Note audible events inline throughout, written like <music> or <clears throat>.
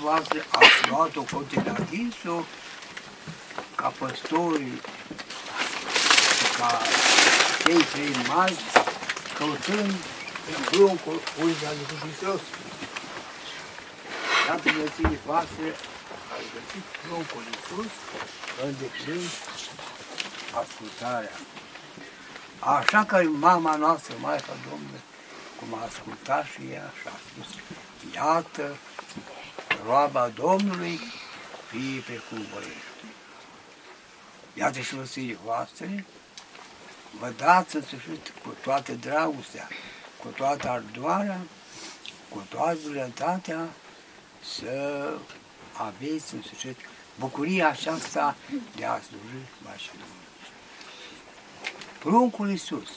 voastre ați luat-o cotelaghisul ca păstori ca cei trei mari căutând în pruncul unde a Lui Hristos. Iată găsirii voastre, ați găsit pruncul Iisus, îndeplin ascultarea. Așa că mama noastră, Maica Domnului, cum a ascultat și ea și a spus, iată, roaba Domnului, fie pe cum voiești. Iată și lăsirii voastre, vă dați în sfârșit cu toată dragostea, cu toată ardoarea, cu toată bunătatea, să aveți în sfârșit bucuria aceasta de a sluji Mașa Domnului. Pruncul Iisus,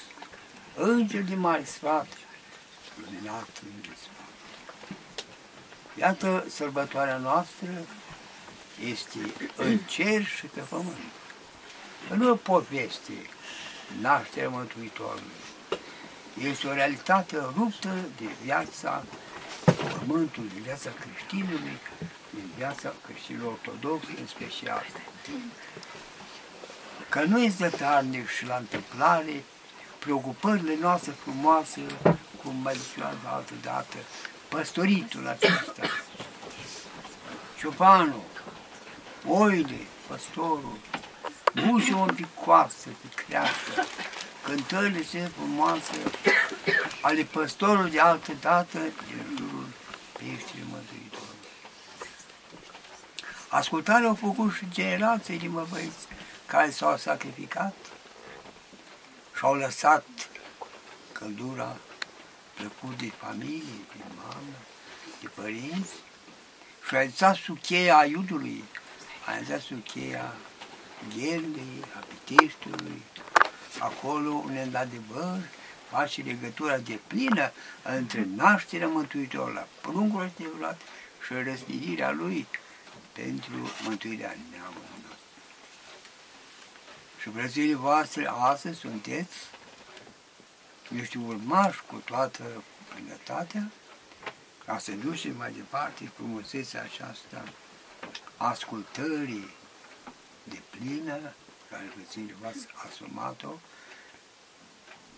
Înger de mare sfat, luminat Înger sfat. Iată, sărbătoarea noastră este în cer și pe pământ. Nu o poveste nașterea Mântuitorului. Este o realitate ruptă de viața pământului, de viața creștinului, din viața creștinului ortodox în special. Că nu este tarnic și la întâmplare preocupările noastre frumoase, cum mai ziceam altă dată, păstoritul acesta, ciopanul, oile, păstorul, bușul un pic coasă, pe creasă, cântările sunt frumoase ale păstorului de altă dată din jurul peștirii Mântuitorului. Ascultarea au făcut și generații din băbăiți care s-au sacrificat și au lăsat căldura plăcut de familie, de mamă, de părinți și a lăsat sub cheia iudului, a lăsat sub cheia gherlei, a Piteștiului, acolo unde, într-adevăr, face legătura de plină între nașterea Mântuitorului la pruncul adevărat și răsnirea lui pentru mântuirea neamului nostru. Și frățile voastre astăzi sunteți niște urmași cu toată plinătatea ca să duceți mai departe frumusețea aceasta ascultării de plină care frățile voastre asumat-o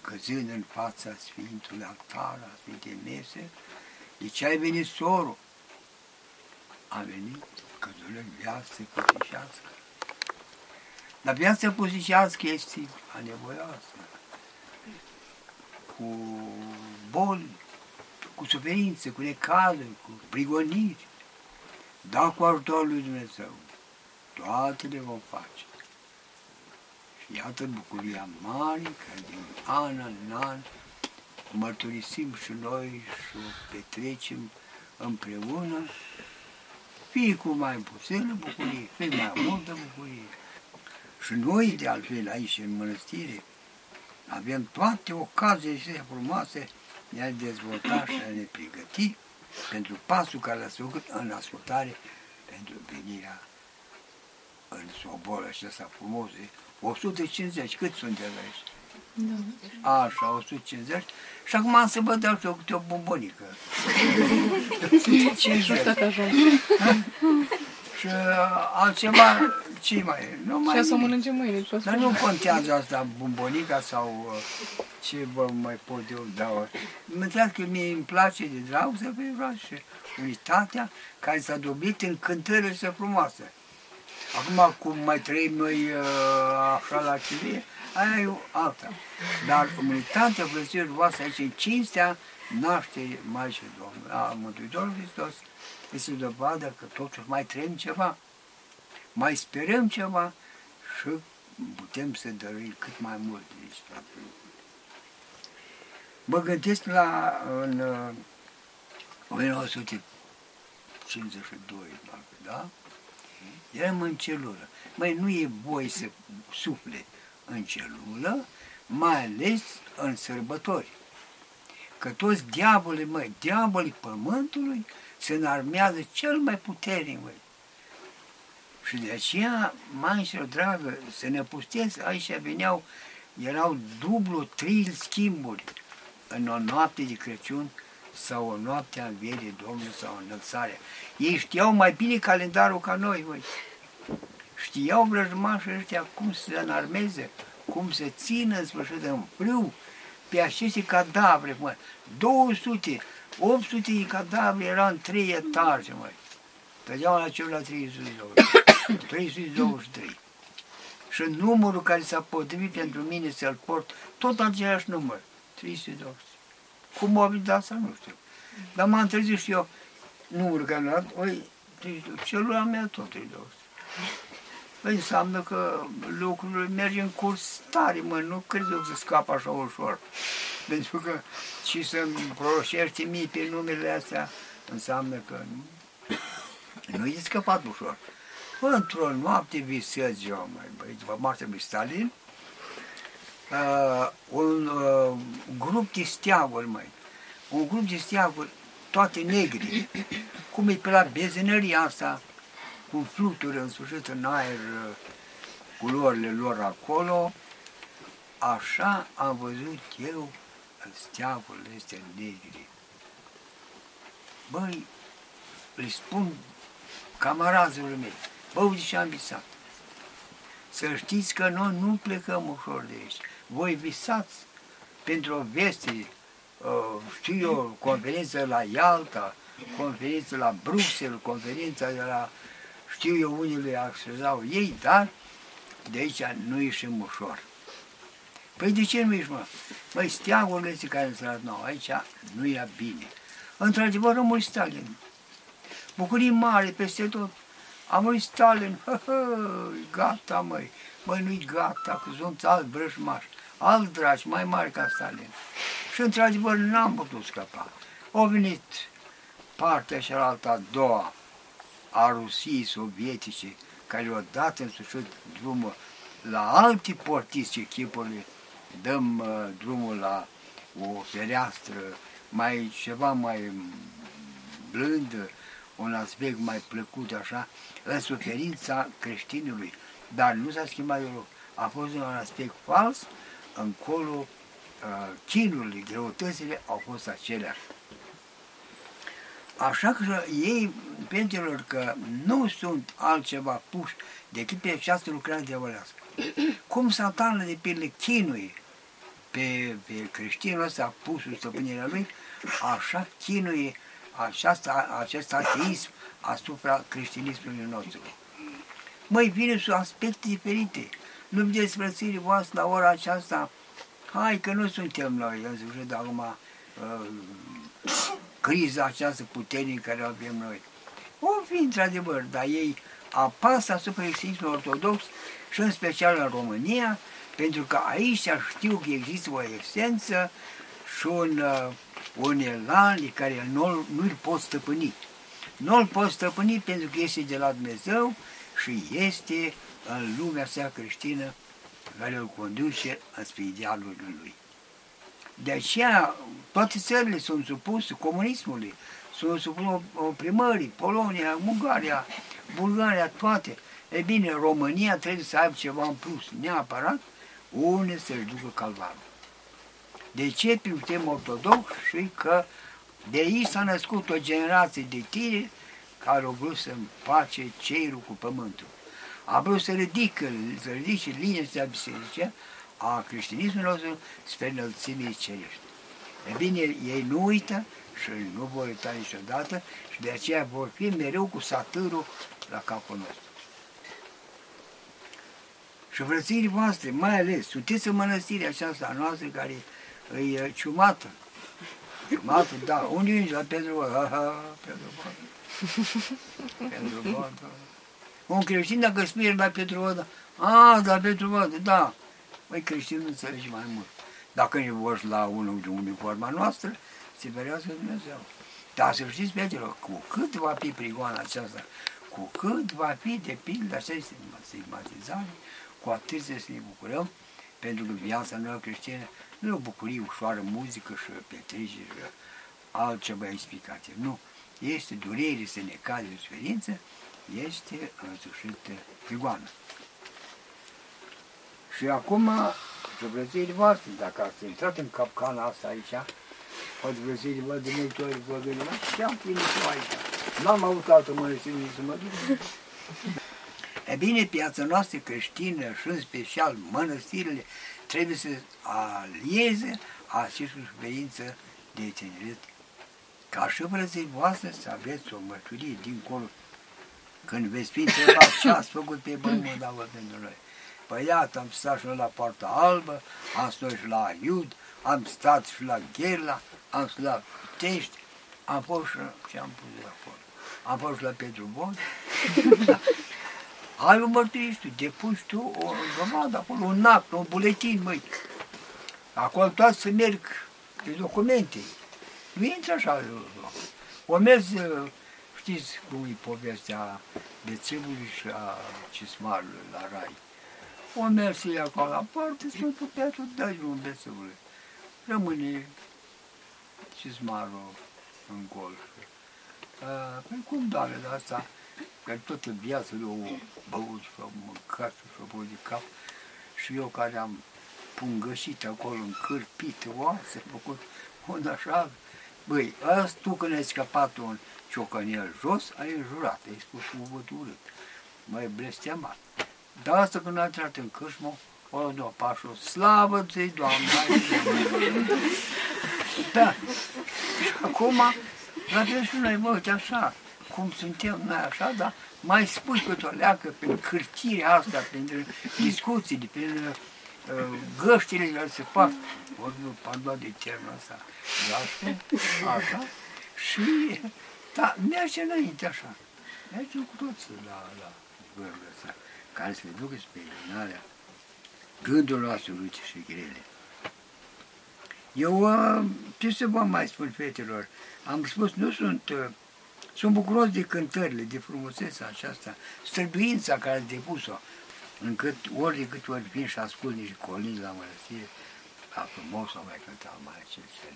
căzând în fața Sfintului Altar, a Sfintei Mese, de ce ai venit sorul? A venit căzul în viață putișească. Dar viața putișească este anevoioasă, cu boli, cu suferințe, cu necazuri, cu prigoniri. Da, cu ajutorul lui Dumnezeu, toate le vom face. Și iată bucuria mare care din an în an mărturisim și noi și o petrecem împreună, fie cu mai puțină bucurie, fie mai multă bucurie. Și noi, de altfel, aici în mănăstire, avem toate ocaziile frumoase de a dezvolta și a ne pregăti pentru pasul care l-ați făcut în ascultare pentru venirea în sobolă și ăsta frumos, 150, cât sunteți aici? Da. Așa, 150. Și acum am să vă dau și eu câte o bombonică. 150. <laughs> <laughs> Și uh, altceva, ce mai e? Nu mai și să mănânce mâine. Dar nu contează asta, bombonica sau uh, ce vă mai pot eu da. Mă că mie îmi place de dragoste pe vreau și unitatea care s-a dobit în cântările frumoase. Acum, cum mai trăim noi uh, așa la chilie, aia e alta. Dar comunitatea plăților voastre aici, în cinstea naște Maicii Domnului, a Mântuitorului Hristos, este dovadă că totuși mai trăim ceva, mai sperăm ceva și putem să dăruim cât mai mult de toate Mă gândesc la în uh, 1952, da? Eram în celulă. Măi, nu e voie să sufle în celulă, mai ales în sărbători. Că toți diavolii, măi, diavolii pământului se înarmează cel mai puternic, măi. Și de aceea, maicilor dragă, să ne pustesc, aici veneau, erau dublu, trei schimburi în o noapte de Crăciun, sau o noapte a învierii Domnului sau înălțarea. Ei știau mai bine calendarul ca noi, măi. Știau vrăjmașii ăștia cum să se înarmeze, cum să țină în sfârșit în frâu pe aceste cadavre, mă. 200, 800 de cadavre erau în trei etaje, măi. Tăgeau la cel la 323. 323. Și numărul care s-a potrivit pentru mine să-l port, tot același număr, 320. Cum o dat asta, nu știu. Dar m-am trezit și eu numărul care l-a dat, oi, celula mea tot 320. Păi înseamnă că lucrurile merg în curs tare, mă, nu cred eu să scap așa ușor. Pentru că și să-mi proroșește mie pe numele astea, înseamnă că nu, nu e scăpat ușor. Într-o noapte visez eu, mai băi, Martin Stalin, uh, un uh, grup de steaguri, mai, un grup de steaguri, toate negri, cum e pe la bezenăria asta, cu fluturi în sfârșit în aer, uh, culorile lor acolo, așa am văzut eu steagurile astea negri. Băi, le spun camarazilor mei, bă, uite ce am visat. Să știți că noi nu plecăm ușor de aici. Voi visați pentru o veste, uh, știu eu, conferință la Ialta, conferință la Bruxelles, conferința de la, știu eu, unii le accesau ei, dar de aici nu ieșim ușor. Păi de ce nu ești, mă? Măi, steagurile care sunt nou, aici nu e bine. Într-adevăr, rămâi Stalin. Bucurii mari peste tot. A murit Stalin, hă, hă, gata, măi. Măi, nu-i gata, că sunt alt brășmaș, alt dragi, mai mari ca Stalin. Și într-adevăr n-am putut scăpa. Au venit partea cealaltă a doua a Rusiei sovietice, care au dat în sfârșit drumul la alte portiți echipurile dăm uh, drumul la o fereastră mai ceva mai blândă, un aspect mai plăcut așa, în suferința creștinului. Dar nu s-a schimbat deloc. A fost un aspect fals, încolo uh, chinurile, greutățile au fost aceleași. Așa că ei, pentru că nu sunt altceva puși decât pe această lucrare diavolească. Cum satanul de pildă chinuie pe, pe creștinul ăsta pus în stăpânirea lui, așa chinuie aceasta, acest ateism asupra creștinismului nostru. Măi, vine sub aspecte diferite. Nu vedeți frățirii voastre la ora aceasta, hai că nu suntem noi, în sfârșit, acum, uh, criza această puternică care o avem noi. O fi într-adevăr, dar ei apasă asupra creștinismului ortodox și în special în România, pentru că aici știu că există o esență și un, uh, un elan care nu, nu-l pot stăpâni. Nu-l pot stăpâni pentru că este de la Dumnezeu și este în lumea asta creștină care îl conduce spre idealul lui. De aceea toate țările sunt supuse comunismului, sunt supuse oprimării, Polonia, Ungaria, Bulgaria, toate. E bine, România trebuie să aibă ceva în plus, neapărat, unde să-și ducă calvarul. De ce suntem ortodox și că de aici s-a născut o generație de tine care au vrut să împace cerul cu pământul. A vrut să ridică, să ridice linia biserică a creștinismului nostru spre înălțimii cerești. E bine, ei nu uită și nu vor uita niciodată și de aceea vor fi mereu cu satârul la capul nostru și frățirii voastre, mai ales, sunteți în mănăstirea aceasta a noastră care e ciumată. Ciumată, da. Unde ești? La Pedro Vodă. Aha, Pedro Vodă. Pedro Vodă. Un creștin dacă spune la Pedro Vodă, a, da, Pedro Vodă, da. Măi, creștinul înțelege mai mult. Dacă ne vor la unul de uniforma noastră, se ferească Dumnezeu. Dar să știți, prietenilor, cu cât va fi prigoana aceasta, cu cât va fi de pildă așa stigmatizare, cu atât să ne bucurăm, pentru că viața noastră creștină nu e o bucurie ușoară, muzică și petrecere și altceva explicație. Nu. Este durere, este necaz, de suferință, este însușită prigoană. Și acum, sobrățiile voastre, dacă ați intrat în capcana asta aici, poate găsiri, văd de multe ori, vă gândiți, și am primit eu aici. N-am avut altă mănăstire nici să mă duc. E bine, piața noastră creștină și în special mănăstirile trebuie să alieze această suferință de tineret. Ca și frății voastre să aveți o mărturie dincolo. Când veți fi întrebat ce ați făcut pe pământ, dar pentru noi. Păi iată, am stat și la Poarta Albă, am stat și la Iud, am stat și la Gherla, am stat la Tești, am fost și ce am pus de acolo. Am fost și la Petru Bon. <laughs> Ai un mărturistul, depui tu o grămadă acolo, un act, un buletin, măi. Acolo toate să merg pe documente. Nu intră așa. O mers, știți cum e povestea bețivului și a cismarului la rai. O mers ei acolo la parte, Sfântul Petru dă un bețivului. Rămâne cismarul în gol. Păi cum, doamne, de asta? Că toată viața eu băut și am mâncat și am băut de cap. Și eu care am pungășit acolo în cârpite, oase, făcut un așa. Băi, asta tu când ai scăpat un ciocănel jos, ai jurat, ai spus cuvânt urât. Mai blestemat. Dar asta când a intrat în cârșmă, o doua pașul, slavă ți Doamne! <laughs> da. Și acum, la și noi, mă, uite așa, cum suntem noi așa, dar mai spui câte o leacă prin cârtirea asta, prin discuțiile, prin uh, găștile care se fac, vorbim pardon de termenul ăsta, da, așa, și, da, merge înainte așa, mergem cu toți la, la gândul ăsta, care se ducă spre eliminarea gândurilor noastre luce și grele. Eu, uh, ce să vă mai spun, fetelor, am spus, nu sunt uh, sunt bucuros de cântările, de frumusețea aceasta, străduința care a depus-o, încât ori de câte ori vin și ascult niște colini la mărăsire, la frumos o mai cânta mai aceste.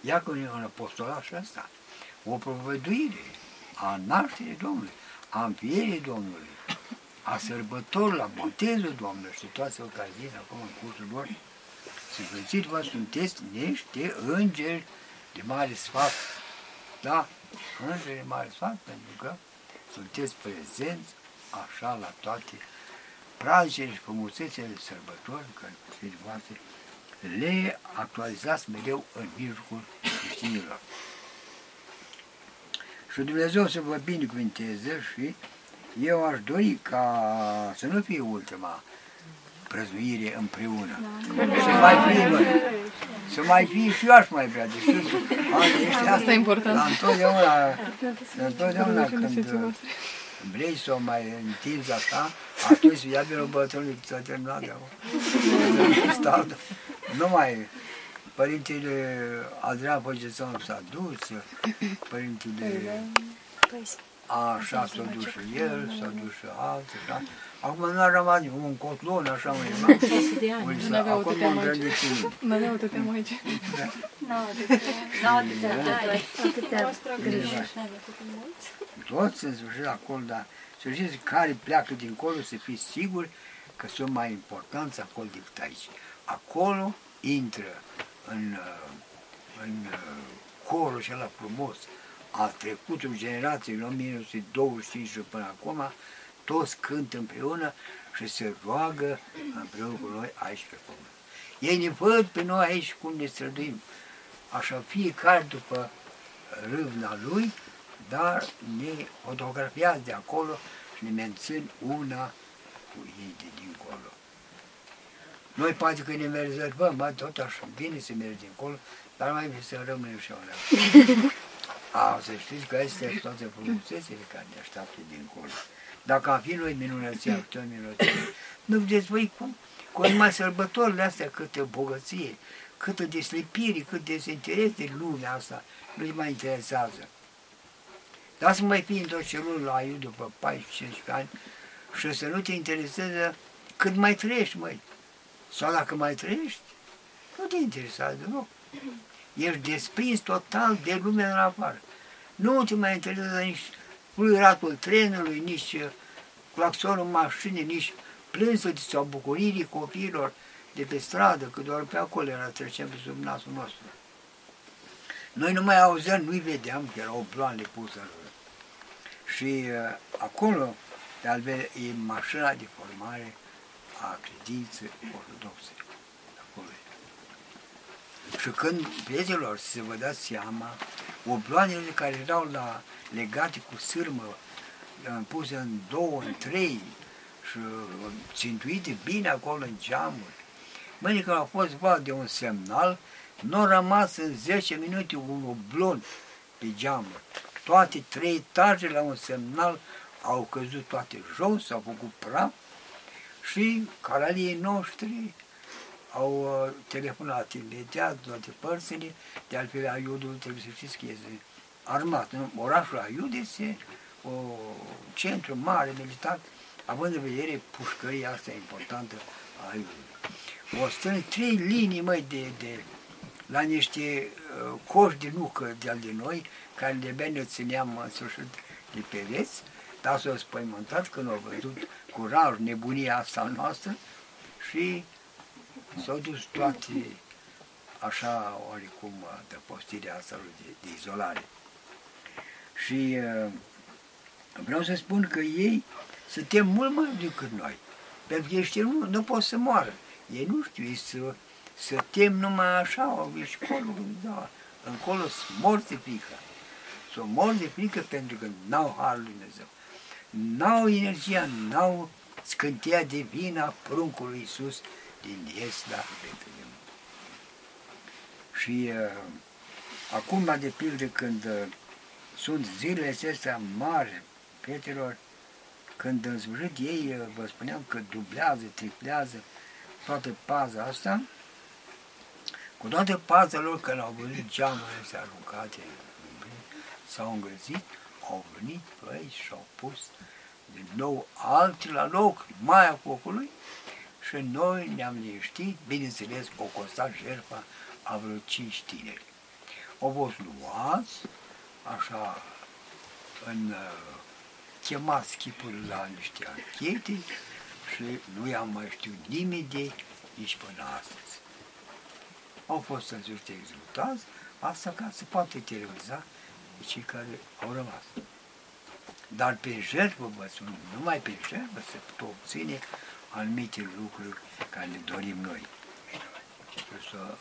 Ia că e un apostolat și asta, o proveduire a nașterii Domnului, a înfierii Domnului, a sărbători la botezul Domnului și toate ocaziile acum în cursul lor. Sfințiți vă sunteți niște îngeri de mare sfat, da? Îngerii mari sfat, pentru că sunteți prezenți așa la toate praznicele și frumusețele sărbători care Sfinții voastre le actualizați mereu în mijlocul creștinilor. Și Dumnezeu să vă binecuvinteze și eu aș dori ca să nu fie ultima prăznuire împreună. Da. Să mai fie, să mai fie și eu aș mai vrea. Deci, Asta e important. La întotdeauna, la întotdeauna când vrei să o mai întinzi așa, atunci ia bine o bătrână că ți-a terminat de acolo. Nu mai Părintele Adrian Păgețon s-a dus, Părintele Așa s-a dus și el, s-a dus și alții, da? Acum nu a rămas un cotlon, așa mai <laughs> era. 6 de ani, nu aveau atâtea mai aici. Nu aveau atâtea mai aici. Nu aveau atâtea griji. Toți în sfârșit acolo, dar să știți care pleacă dincolo să fii sigur că sunt mai importanți acolo decât aici. Acolo intră în, în corul acela frumos, a trecutului generației în 1925 și până acum, toți cântă împreună și se roagă împreună cu noi aici pe pământ. Ei ne văd pe noi aici cum ne străduim. Așa fiecare după râvna lui, dar ne fotografiază de acolo și ne mențin una cu ei de dincolo. Noi poate că ne rezervăm, bă, tot așa, bine să mergem dincolo, dar mai bine să rămânem și alea. <laughs> A, să știți că astea sunt toate frumusețele care ne așteaptă dincolo. Dacă am fi noi minunăția, <clears throat> tot minunăția, nu vedeți voi cum? Cu numai sărbătorile astea, câtă bogăție, câtă deslipire, cât dezinteres de lumea asta, nu-i mai interesează. Dar să mai fii într-o celulă la eu după 14-15 ani și să nu te intereseze cât mai trăiești, măi. Sau dacă mai trăiești, nu te interesează nu? Ești desprins total de lumea în afară. Nu te mai interesează nici fluieratul trenului, nici uh, claxonul mașinii, nici plânsul sau bucuririi copiilor de pe stradă, că doar pe acolo era trecem pe sub nasul nostru. Noi nu mai auzeam, nu-i vedeam, că erau ploane puse în rând. Și uh, acolo, de altfel, e mașina de formare a credinței ortodoxe. Acolo e. Și când, prietenilor, să vă dați seama, obloanele care erau la, legate cu sârmă, puse în două, în trei și uh, țintuite bine acolo în geamuri. Mâine când a fost vorba de un semnal, nu a rămas în 10 minute un oblon pe geamuri. Toate trei etaje la un semnal au căzut toate jos, s-au făcut praf și caralii noștri au uh, telefonat imediat toate părțile, de altfel Aiudul trebuie să știți că este armat. Nu? Orașul Aiud este o centru mare militar, având în vedere pușcăria asta importantă a Aiudului. O strâng trei linii, mai de, de la niște uh, coși de nucă de al de noi, care de bine ne țineam în sfârșit de pereți, dar s-au spăimântat când au văzut curaj, nebunia asta noastră și s-au dus toate așa oricum de postirea asta de, de izolare. Și uh, vreau să spun că ei se tem mult mai decât noi. Pentru că ei știu, nu, nu pot să moară. Ei nu știu, ei să, să tem numai așa, ești acolo, da, încolo sunt morți de frică. Sunt morți de frică pentru că n-au Harul Lui Dumnezeu. N-au energia, n-au scânteia divină a pruncului Iisus din Iesda Betlehem. Și uh, acum, de pildă, când uh, sunt zilele acestea mari, prietenilor, când în sfârșit ei, uh, vă spuneam că dublează, triplează toată paza asta, cu toată paza lor, când au văzut geamurile se aruncate, s-au îngrăzit, au venit păi și au pus din nou alții la loc, mai a focului, și noi ne-am liniștit, bineînțeles, o costat jertfa a vreo cinci tineri. Au fost luați, așa, în uh, chemați chipul la niște anchete și nu i-am mai știut nimeni de nici până astăzi. Au fost în zi executați, asta ca să poată teroriza cei care au rămas. Dar pe jertfă, vă spun, numai pe jertfă se pot obține anumite lucruri care le dorim noi. Și să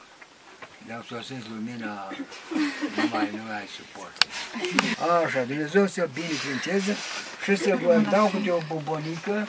le-am sosesc lumina, nu mai, nu mai suport. Așa, Dumnezeu să binecuvânteze și să vă dau câte o bubonică